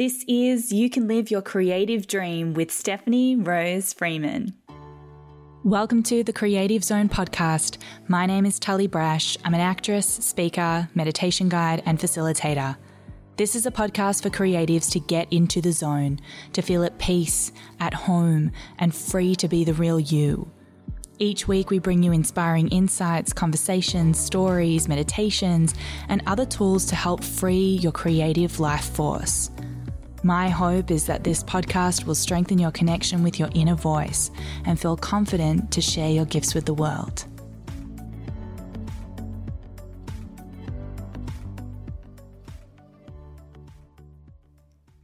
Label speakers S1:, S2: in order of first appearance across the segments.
S1: This is You Can Live Your Creative Dream with Stephanie Rose Freeman. Welcome to the Creative Zone podcast. My name is Tully Brash. I'm an actress, speaker, meditation guide, and facilitator. This is a podcast for creatives to get into the zone, to feel at peace, at home, and free to be the real you. Each week, we bring you inspiring insights, conversations, stories, meditations, and other tools to help free your creative life force. My hope is that this podcast will strengthen your connection with your inner voice and feel confident to share your gifts with the world.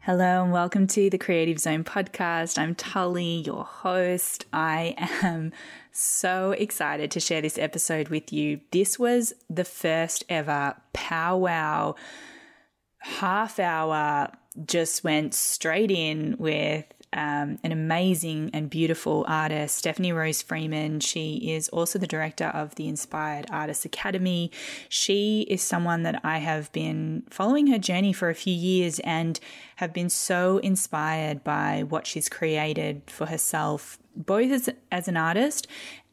S1: Hello and welcome to the Creative Zone podcast. I'm Tully, your host. I am so excited to share this episode with you. This was the first ever powwow half hour just went straight in with um, an amazing and beautiful artist, Stephanie Rose Freeman. She is also the director of the Inspired Artists Academy. She is someone that I have been following her journey for a few years and have been so inspired by what she's created for herself, both as, as an artist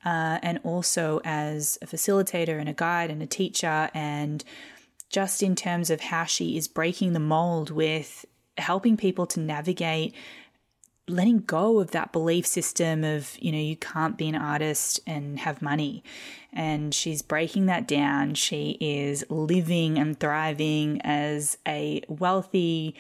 S1: uh, and also as a facilitator and a guide and a teacher and just in terms of how she is breaking the mold with helping people to navigate letting go of that belief system of, you know, you can't be an artist and have money. And she's breaking that down. She is living and thriving as a wealthy,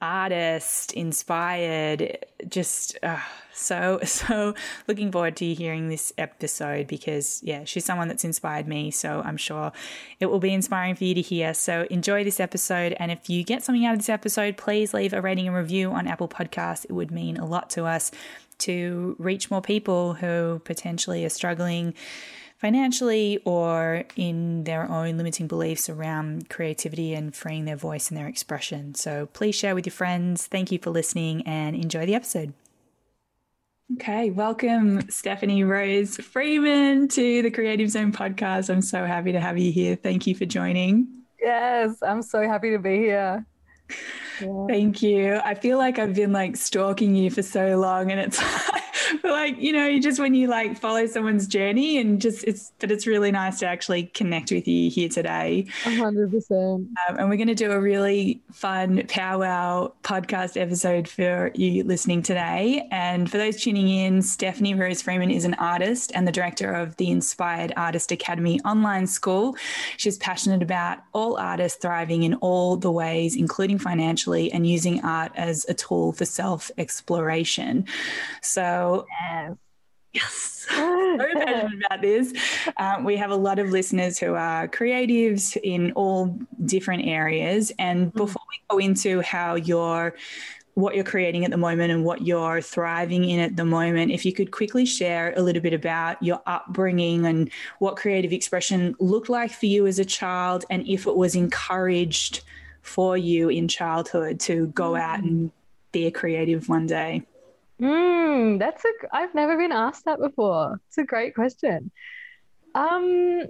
S1: artist, inspired, just uh, so, so looking forward to you hearing this episode because, yeah, she's someone that's inspired me. So I'm sure it will be inspiring for you to hear. So enjoy this episode. And if you get something out of this episode, please leave a rating and review on Apple Podcasts. It would mean a lot to us to reach more people who potentially are struggling financially or in their own limiting beliefs around creativity and freeing their voice and their expression. So please share with your friends. Thank you for listening and enjoy the episode. Okay, welcome Stephanie Rose Freeman to the Creative Zone podcast. I'm so happy to have you here. Thank you for joining.
S2: Yes, I'm so happy to be here.
S1: Yeah. Thank you. I feel like I've been like stalking you for so long and it's but like you know just when you like follow someone's journey and just it's but it's really nice to actually connect with you here today.
S2: 100% um,
S1: and we're going to do a really fun powwow podcast episode for you listening today. And for those tuning in stephanie rose freeman is an artist and the director of the inspired artist academy online school. She's passionate about all artists thriving in all the ways including financially and using art as a tool for self exploration so
S2: Yes.
S1: Yes, so passionate about this. Um, we have a lot of listeners who are creatives in all different areas. And mm. before we go into how you're what you're creating at the moment and what you're thriving in at the moment, if you could quickly share a little bit about your upbringing and what creative expression looked like for you as a child, and if it was encouraged for you in childhood to go out mm. and be a creative one day.
S2: Mm, that's a. I've never been asked that before. It's a great question. Um,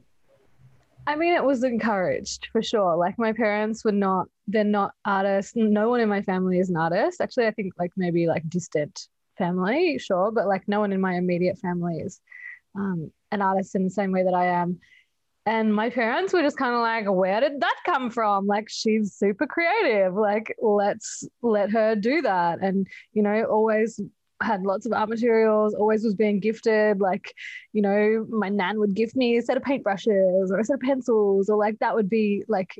S2: I mean, it was encouraged for sure. Like my parents were not. They're not artists. No one in my family is an artist. Actually, I think like maybe like distant family, sure, but like no one in my immediate family is um, an artist in the same way that I am. And my parents were just kind of like, where did that come from? Like, she's super creative. Like, let's let her do that. And, you know, always had lots of art materials, always was being gifted. Like, you know, my nan would give me a set of paintbrushes or a set of pencils, or like that would be like,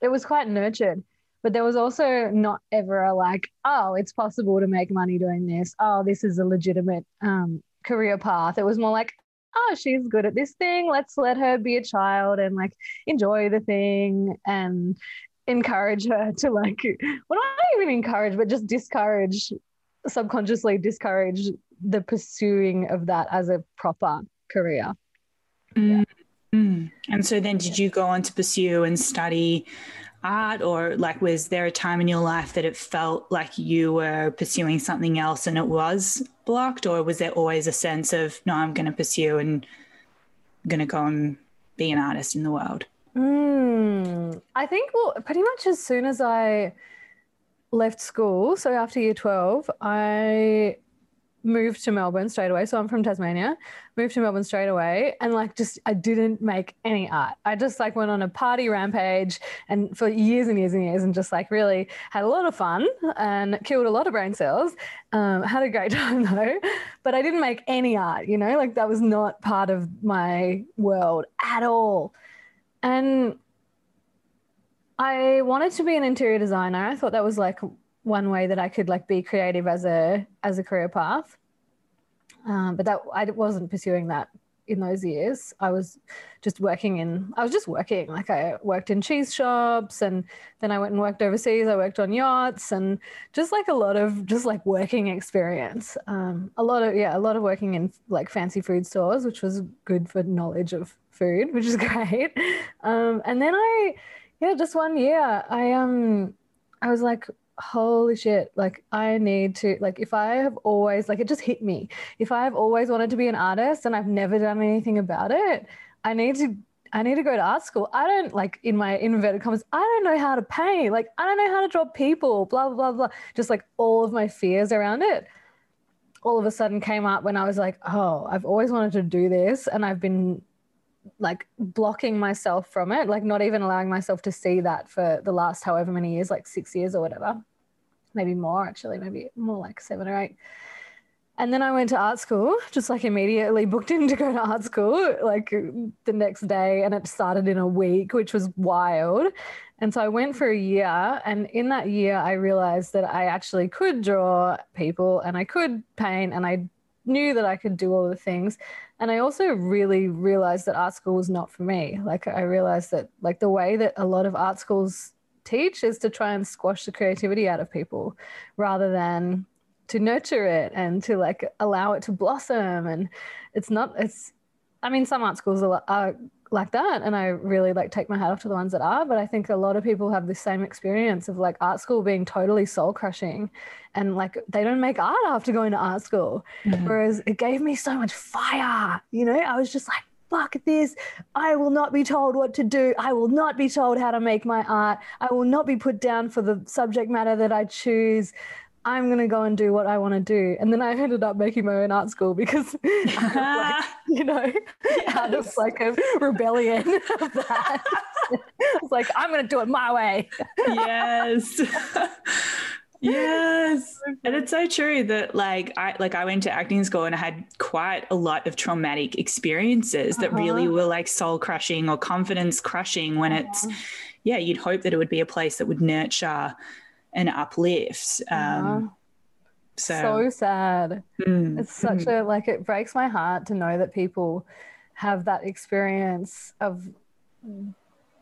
S2: it was quite nurtured. But there was also not ever a like, oh, it's possible to make money doing this. Oh, this is a legitimate um, career path. It was more like, oh, she's good at this thing. Let's let her be a child and like enjoy the thing and encourage her to like, well, not even encourage, but just discourage subconsciously discourage the pursuing of that as a proper career.
S1: Mm. Mm. And so then did you go on to pursue and study art or like was there a time in your life that it felt like you were pursuing something else and it was blocked or was there always a sense of no I'm going to pursue and I'm going to go and be an artist in the world?
S2: Mm. I think well pretty much as soon as I left school, so after year 12, I moved to Melbourne straight away. So I'm from Tasmania, moved to Melbourne straight away and like just I didn't make any art. I just like went on a party rampage and for years and years and years and just like really had a lot of fun and killed a lot of brain cells. Um, had a great time though, but I didn't make any art, you know, like that was not part of my world at all. And I wanted to be an interior designer. I thought that was like one way that I could like be creative as a as a career path. Um, but that I wasn't pursuing that in those years. I was just working in I was just working. Like I worked in cheese shops and then I went and worked overseas. I worked on yachts and just like a lot of just like working experience. Um, a lot of yeah, a lot of working in like fancy food stores, which was good for knowledge of food, which is great. Um, and then I yeah, just one year. I um I was like holy shit like i need to like if i have always like it just hit me. If i have always wanted to be an artist and i've never done anything about it i need to i need to go to art school. I don't like in my inverted commas i don't know how to paint. Like i don't know how to draw people blah blah blah blah. Just like all of my fears around it all of a sudden came up when i was like oh i've always wanted to do this and i've been like blocking myself from it, like not even allowing myself to see that for the last however many years, like six years or whatever, maybe more actually, maybe more like seven or eight. And then I went to art school, just like immediately booked in to go to art school, like the next day. And it started in a week, which was wild. And so I went for a year. And in that year, I realized that I actually could draw people and I could paint and I knew that I could do all the things. And I also really realized that art school was not for me. Like I realized that like the way that a lot of art schools teach is to try and squash the creativity out of people rather than to nurture it and to like allow it to blossom and it's not it's I mean some art schools are, are like that and i really like take my hat off to the ones that are but i think a lot of people have the same experience of like art school being totally soul crushing and like they don't make art after going to art school. Mm-hmm. whereas it gave me so much fire you know? I was just like fuck this. I will not be told what to do. I will not be told how to make my art. I will not be put down for the subject matter that i choose I'm going to go and do what I want to do. And then I ended up making my own art school because, like, you know, yes. out of like a rebellion of that. I was like, I'm going to do it my way.
S1: yes. yes. And it's so true that like I like I went to acting school and I had quite a lot of traumatic experiences that uh-huh. really were like soul crushing or confidence crushing when uh-huh. it's yeah, you'd hope that it would be a place that would nurture and uplift. Um,
S2: so, so sad. Mm, it's such mm. a like it breaks my heart to know that people have that experience of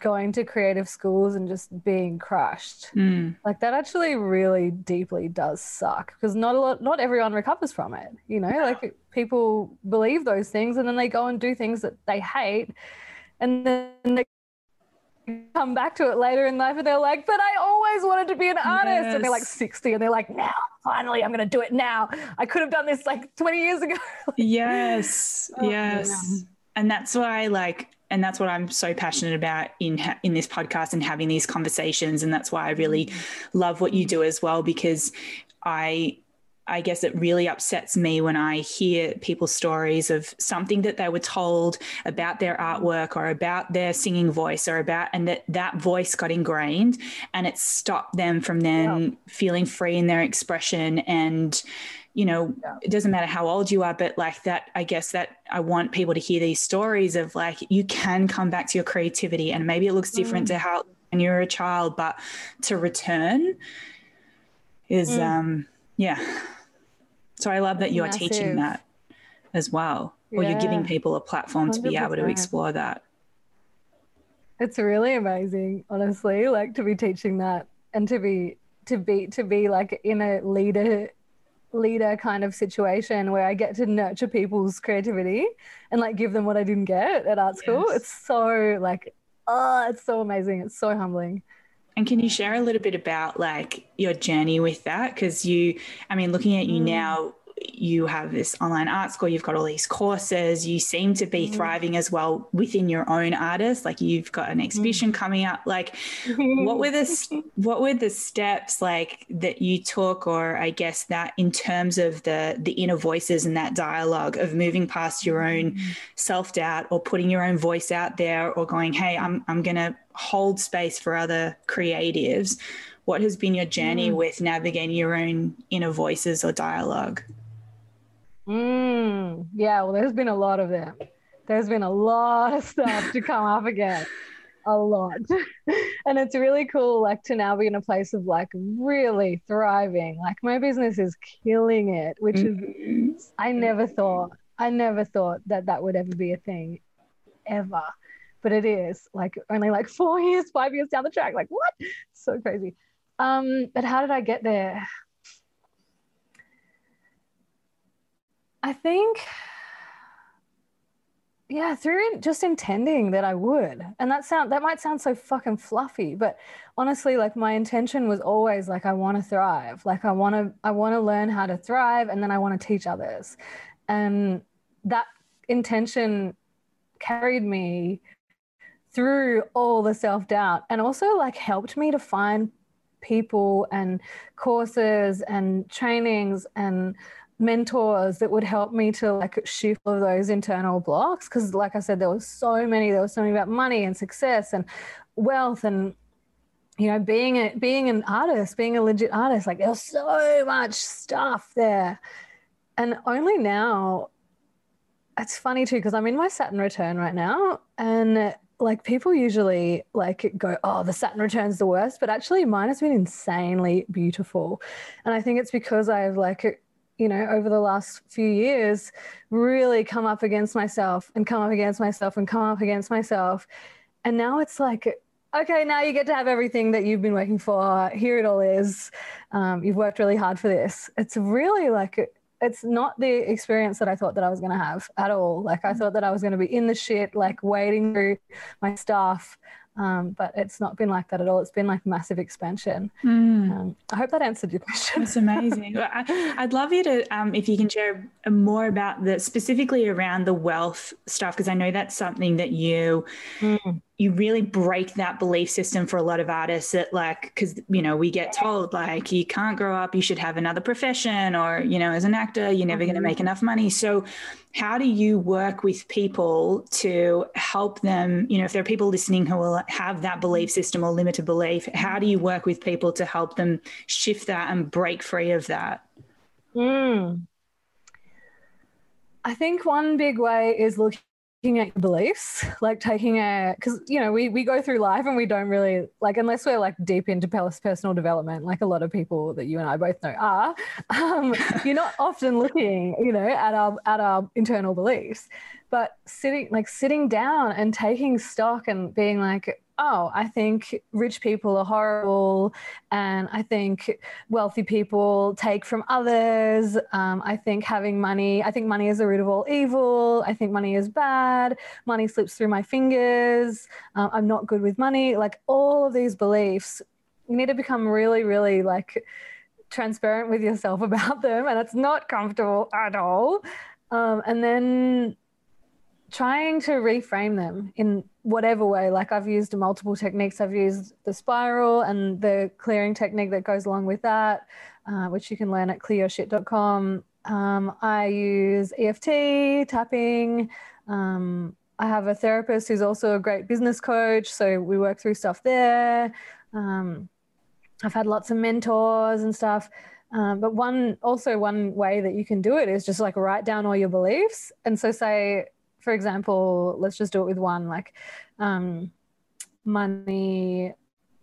S2: going to creative schools and just being crushed.
S1: Mm.
S2: Like that actually really deeply does suck because not a lot not everyone recovers from it. You know, like people believe those things and then they go and do things that they hate and then they come back to it later in life and they're like, but I always wanted to be an artist. Yes. And they're like 60 and they're like, now, finally, I'm going to do it now. I could have done this like 20 years ago.
S1: yes. oh, yes. Man. And that's why, like, and that's what I'm so passionate about in ha- in this podcast and having these conversations. And that's why I really mm. love what you do as well, because I I guess it really upsets me when I hear people's stories of something that they were told about their artwork or about their singing voice or about, and that that voice got ingrained and it stopped them from then yeah. feeling free in their expression. And, you know, yeah. it doesn't matter how old you are, but like that, I guess that I want people to hear these stories of like, you can come back to your creativity and maybe it looks different mm. to how when you're a child, but to return is, mm. um, yeah so I love that you're Massive. teaching that as well, or yeah. you're giving people a platform 100%. to be able to explore that.
S2: It's really amazing, honestly, like to be teaching that and to be to be to be like in a leader leader kind of situation where I get to nurture people's creativity and like give them what I didn't get at art school. Yes. It's so like oh, it's so amazing. It's so humbling.
S1: And can you share a little bit about like your journey with that? Because you, I mean, looking at you mm. now, you have this online art school, you've got all these courses, you seem to be mm. thriving as well within your own artist. Like you've got an exhibition mm. coming up. Like what were the what were the steps like that you took, or I guess that in terms of the the inner voices and that dialogue of moving past your own mm. self doubt or putting your own voice out there or going, hey, I'm I'm gonna hold space for other creatives what has been your journey with navigating your own inner voices or dialogue?
S2: Mm, yeah, well, there's been a lot of them. There's been a lot of stuff to come up again. A lot. and it's really cool, like, to now be in a place of like really thriving. Like, my business is killing it, which mm-hmm. is, I never thought, I never thought that that would ever be a thing ever. But it is like only like four years, five years down the track. Like, what? So crazy. Um, but how did I get there? I think, yeah, through just intending that I would. And that sound that might sound so fucking fluffy, but honestly, like my intention was always like I want to thrive. Like I want to I want to learn how to thrive and then I want to teach others. And that intention carried me through all the self-doubt and also like helped me to find people and courses and trainings and mentors that would help me to like shift all of those internal blocks because like i said there was so many there was so many about money and success and wealth and you know being a being an artist being a legit artist like there's so much stuff there and only now it's funny too because i'm in my saturn return right now and like people usually like go, oh, the Saturn return's the worst, but actually mine has been insanely beautiful. And I think it's because I've like, you know, over the last few years, really come up against myself and come up against myself and come up against myself. And now it's like, okay, now you get to have everything that you've been working for. Here it all is. Um, you've worked really hard for this. It's really like it's not the experience that I thought that I was going to have at all. Like I mm. thought that I was going to be in the shit, like wading through my stuff. Um, but it's not been like that at all. It's been like massive expansion. Mm. Um, I hope that answered your question.
S1: That's amazing. I, would love you to, um, if you can share more about the specifically around the wealth stuff, because I know that's something that you mm you really break that belief system for a lot of artists that like because you know we get told like you can't grow up you should have another profession or you know as an actor you're never mm-hmm. going to make enough money so how do you work with people to help them you know if there are people listening who will have that belief system or limited belief how do you work with people to help them shift that and break free of that
S2: mm. i think one big way is looking looking at your beliefs, like taking a, because, you know, we, we go through life and we don't really, like, unless we're like deep into personal development, like a lot of people that you and I both know are, um, you're not often looking, you know, at our, at our internal beliefs. But sitting, like, sitting down and taking stock and being like, oh, I think rich people are horrible, and I think wealthy people take from others. Um, I think having money, I think money is the root of all evil. I think money is bad. Money slips through my fingers. Um, I'm not good with money. Like all of these beliefs, you need to become really, really like transparent with yourself about them, and it's not comfortable at all. Um, and then trying to reframe them in whatever way. Like I've used multiple techniques. I've used the spiral and the clearing technique that goes along with that, uh, which you can learn at clearshit.com. Um, I use EFT, tapping. Um, I have a therapist who's also a great business coach. So we work through stuff there. Um, I've had lots of mentors and stuff. Um, but one also one way that you can do it is just like write down all your beliefs. And so say for example, let's just do it with one like um, money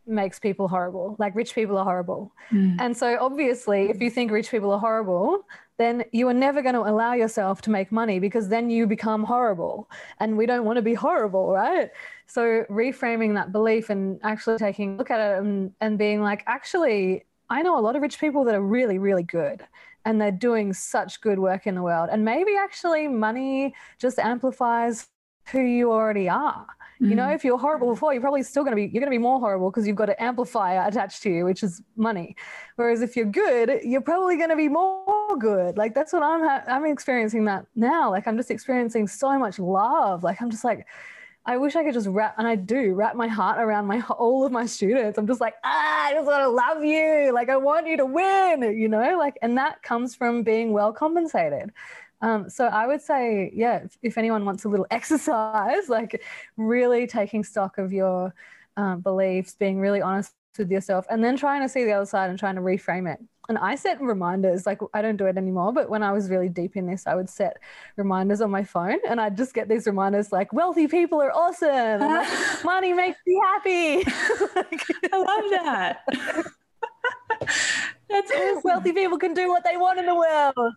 S2: makes people horrible. Like rich people are horrible. Mm. And so obviously, if you think rich people are horrible, then you are never going to allow yourself to make money because then you become horrible. And we don't want to be horrible, right? So reframing that belief and actually taking a look at it and, and being like, actually, I know a lot of rich people that are really, really good and they're doing such good work in the world. And maybe actually money just amplifies who you already are. Mm. You know, mm. if you're horrible before, you're probably still going to be, you're going to be more horrible because you've got an amplifier attached to you, which is money. Whereas if you're good, you're probably going to be more more good. Like that's what I'm ha- I'm experiencing that now. Like I'm just experiencing so much love. Like I'm just like I wish I could just wrap, and I do wrap my heart around my all of my students. I'm just like, ah, I just want to love you. Like I want you to win, you know. Like, and that comes from being well compensated. Um, so I would say, yeah, if, if, anyone wants a little exercise, like really taking stock of your um, beliefs, being really honest with yourself, and then trying to see the other side and trying to reframe it and I set reminders. Like I don't do it anymore, but when I was really deep in this, I would set reminders on my phone, and I'd just get these reminders like "wealthy people are awesome," like, "money makes me happy."
S1: like, I love that.
S2: That's awesome. wealthy people can do what they want in the world.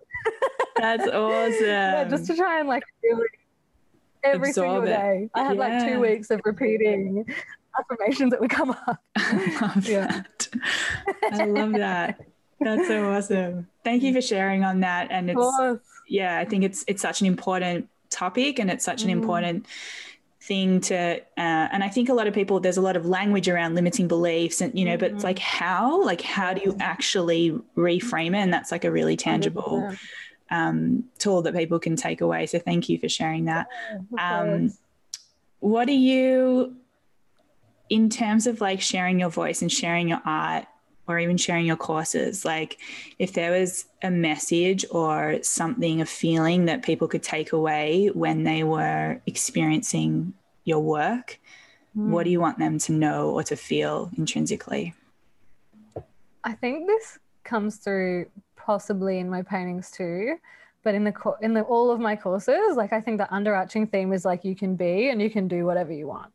S1: That's awesome. Yeah,
S2: just to try and like really every Absorb single day. I had yeah. like two weeks of repeating affirmations that would come up.
S1: I love yeah. that. I love that. That's so awesome. Thank you for sharing on that. And it's yeah, I think it's it's such an important topic and it's such an mm. important thing to uh, and i think a lot of people there's a lot of language around limiting beliefs and you know mm-hmm. but it's like how like how do you actually reframe it and that's like a really tangible um, tool that people can take away so thank you for sharing that um, what are you in terms of like sharing your voice and sharing your art or even sharing your courses like if there was a message or something a feeling that people could take away when they were experiencing your work mm. what do you want them to know or to feel intrinsically
S2: i think this comes through possibly in my paintings too but in the in the all of my courses like i think the underarching theme is like you can be and you can do whatever you want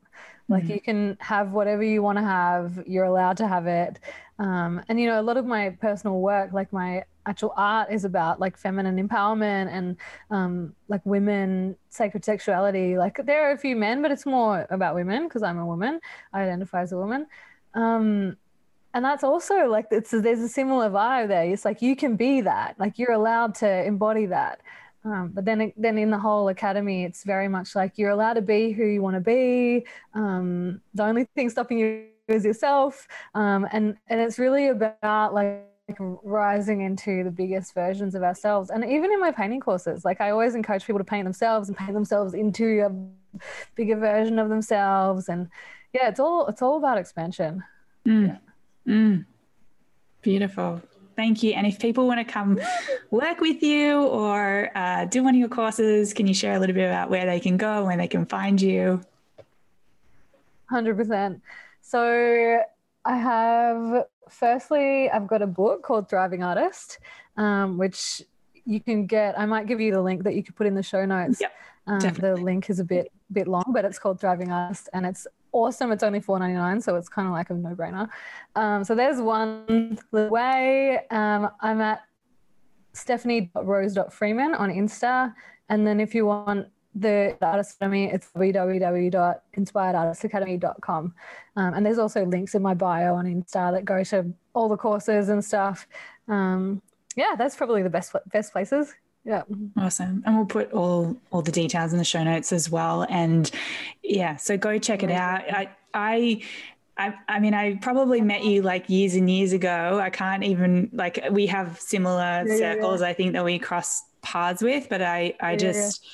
S2: like mm-hmm. you can have whatever you want to have you're allowed to have it. Um, and you know a lot of my personal work like my actual art is about like feminine empowerment and um, like women sacred sexuality like there are a few men but it's more about women because i'm a woman. I identify as a woman. Um, and that's also like it's there's a similar vibe there. It's like you can be that. Like you're allowed to embody that um, but then, then in the whole academy, it's very much like you're allowed to be who you want to be. Um, the only thing stopping you is yourself, um, and and it's really about like rising into the biggest versions of ourselves. And even in my painting courses, like I always encourage people to paint themselves and paint themselves into a bigger version of themselves. And yeah, it's all it's all about expansion.
S1: Mm. Yeah. Mm. Beautiful. Thank you. And if people want to come work with you or uh, do one of your courses, can you share a little bit about where they can go, where they can find you?
S2: 100%. So I have, firstly, I've got a book called Thriving Artist, um, which you can get. I might give you the link that you could put in the show notes.
S1: Yep,
S2: um, the link is a bit bit long, but it's called Thriving Artist, and it's awesome. It's only four ninety nine, so it's kind of like a no brainer. Um, so there's one way. Um, I'm at stephanie.rose.freeman on Insta, and then if you want the Artist Academy, it's www.inspiredartistacademy.com. Um, and there's also links in my bio on Insta that go to all the courses and stuff. Um, yeah, that's probably the best best places. Yeah.
S1: Awesome. And we'll put all all the details in the show notes as well. And yeah, so go check it out. I I I, I mean, I probably met you like years and years ago. I can't even like we have similar yeah, circles. Yeah, yeah. I think that we cross paths with, but I I just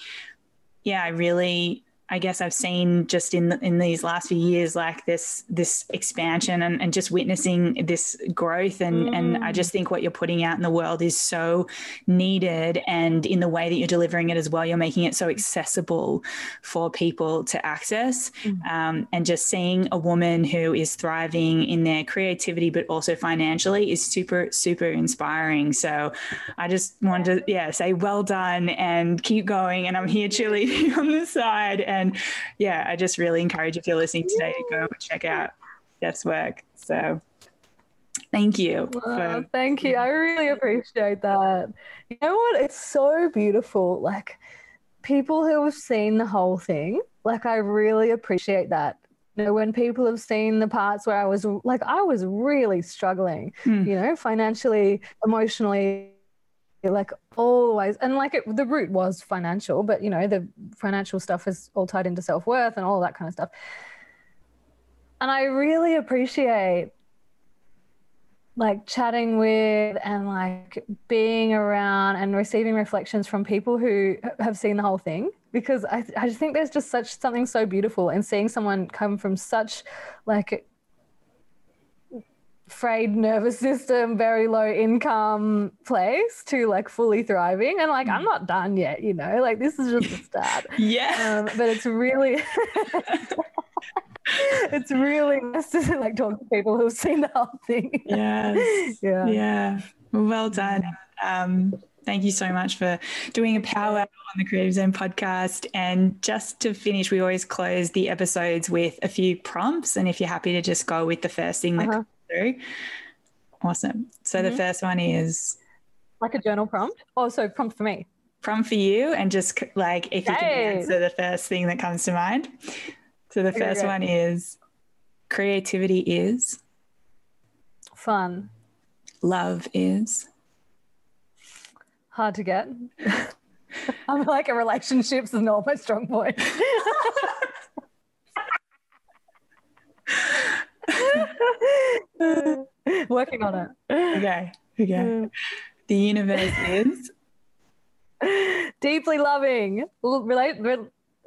S1: yeah, I really I guess I've seen just in in these last few years like this this expansion and, and just witnessing this growth and mm. and I just mm. think what you're putting out in the world is so needed and in the way that you're delivering it as well you're making it so accessible for people to access mm. um, and just seeing a woman who is thriving in their creativity but also financially is super super inspiring so I just wanted to yeah say well done and keep going and I'm here cheerleading on the side and and yeah, I just really encourage if you're listening today to go check out Steph's work. So thank you.
S2: for- thank you. I really appreciate that. You know what? It's so beautiful. Like people who have seen the whole thing, like I really appreciate that you know when people have seen the parts where i was like i was really struggling mm. you know financially emotionally like always and like it, the root was financial but you know the financial stuff is all tied into self-worth and all that kind of stuff. And i really appreciate like chatting with and like being around and receiving reflections from people who have seen the whole thing because I, I just think there's just such something so beautiful in seeing someone come from such like frayed nervous system, very low income place to like fully thriving. And like, I'm not done yet, you know, like this is just the start.
S1: yeah.
S2: Um, but it's really, it's really nice to like talk to people who've seen the whole thing.
S1: Yes.
S2: Yeah.
S1: Yeah. Well done. Um, thank you so much for doing a powwow on the Creative Zone podcast. And just to finish, we always close the episodes with a few prompts. And if you're happy to just go with the first thing that
S2: Uh-huh.
S1: Through, awesome. So the
S2: Mhm.
S1: first one is
S2: Like a journal prompt. Oh, so prompt for me.
S1: prompt for you, and just like if you can answer the first thing that comes to mind. So the first one is creativity is,
S2: Fun.
S1: love is,
S2: Hard to get. I'm like a relationships is not my strong point. Working on it.
S1: okay, okay. Mm. The universe is,
S2: Deeply loving. Relate.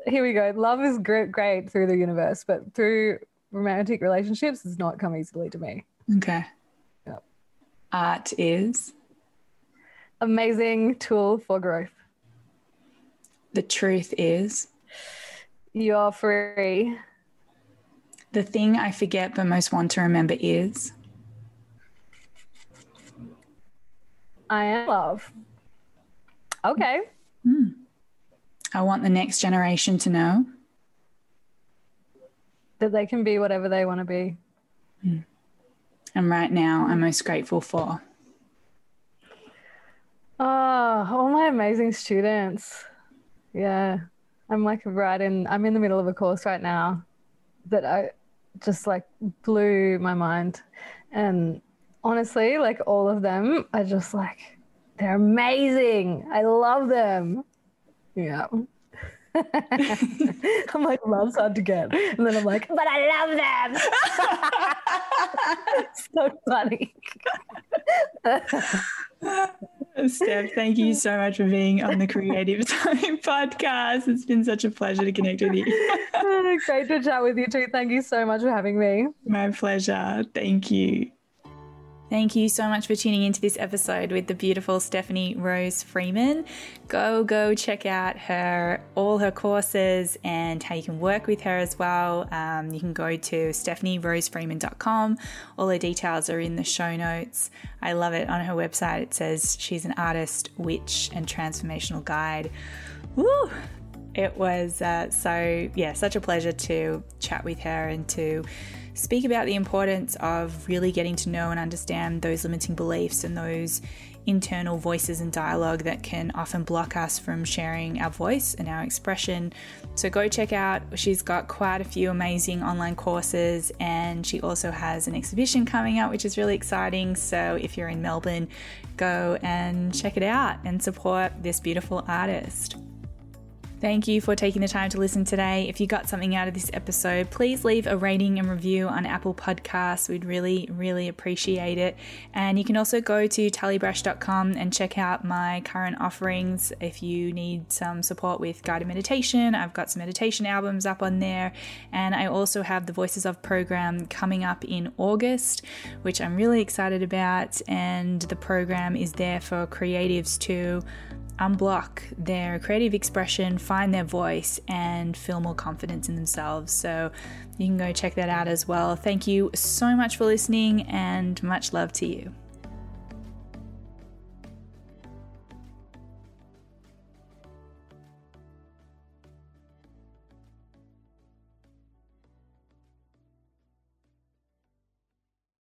S2: Here we go. Love is great, great through the universe, but through romantic relationships, does not come easily to me.
S1: okay.
S2: Yep.
S1: Art is,
S2: Amazing tool for growth.
S1: the truth is,
S2: You're free.
S1: The thing I forget but most want to remember is,
S2: I am love. Okay. Hmm.
S1: I want the next generation to know,
S2: That they can be whatever they want to be. Hmm.
S1: and right now I'm most grateful for.
S2: Oh, all my amazing students. Yeah. I'm like right in, I'm in the middle of a course right now that I just like blew my mind. And honestly, like all of them are just like, they're amazing. I love them. Yeah. I'm like, love's hard to get. And then I'm like, but I love them. It's so funny.
S1: Steph, thank you so much for being on the Creative Time podcast. It's been such a pleasure to connect with you.
S2: Great to chat with you too. Thank you so much for having me.
S1: My pleasure. Thank you. Thank you so much for tuning into this episode with the beautiful Stephanie Rose Freeman. Go, go check out her, all her courses and how you can work with her as well. Um, you can go to stephanierosefreeman.com. All her details are in the show notes. I love it. On her website, it says she's an artist, witch, and transformational guide. Woo! It was uh, so, yeah, such a pleasure to chat with her and to speak about the importance of really getting to know and understand those limiting beliefs and those internal voices and dialogue that can often block us from sharing our voice and our expression. So go check out, she's got quite a few amazing online courses and she also has an exhibition coming up, which is really exciting. So if you're in Melbourne, go and check it out and support this beautiful artist. Thank you for taking the time to listen today. If you got something out of this episode, please leave a rating and review on Apple Podcasts. We'd really, really appreciate it. And you can also go to tullybrash.com and check out my current offerings if you need some support with guided meditation. I've got some meditation albums up on there. And I also have the Voices of program coming up in August, which I'm really excited about. And the program is there for creatives to unblock their creative expression, find their voice, and feel more confidence in themselves. So you can go check that out as well. Thank you so much for listening, and much love to you.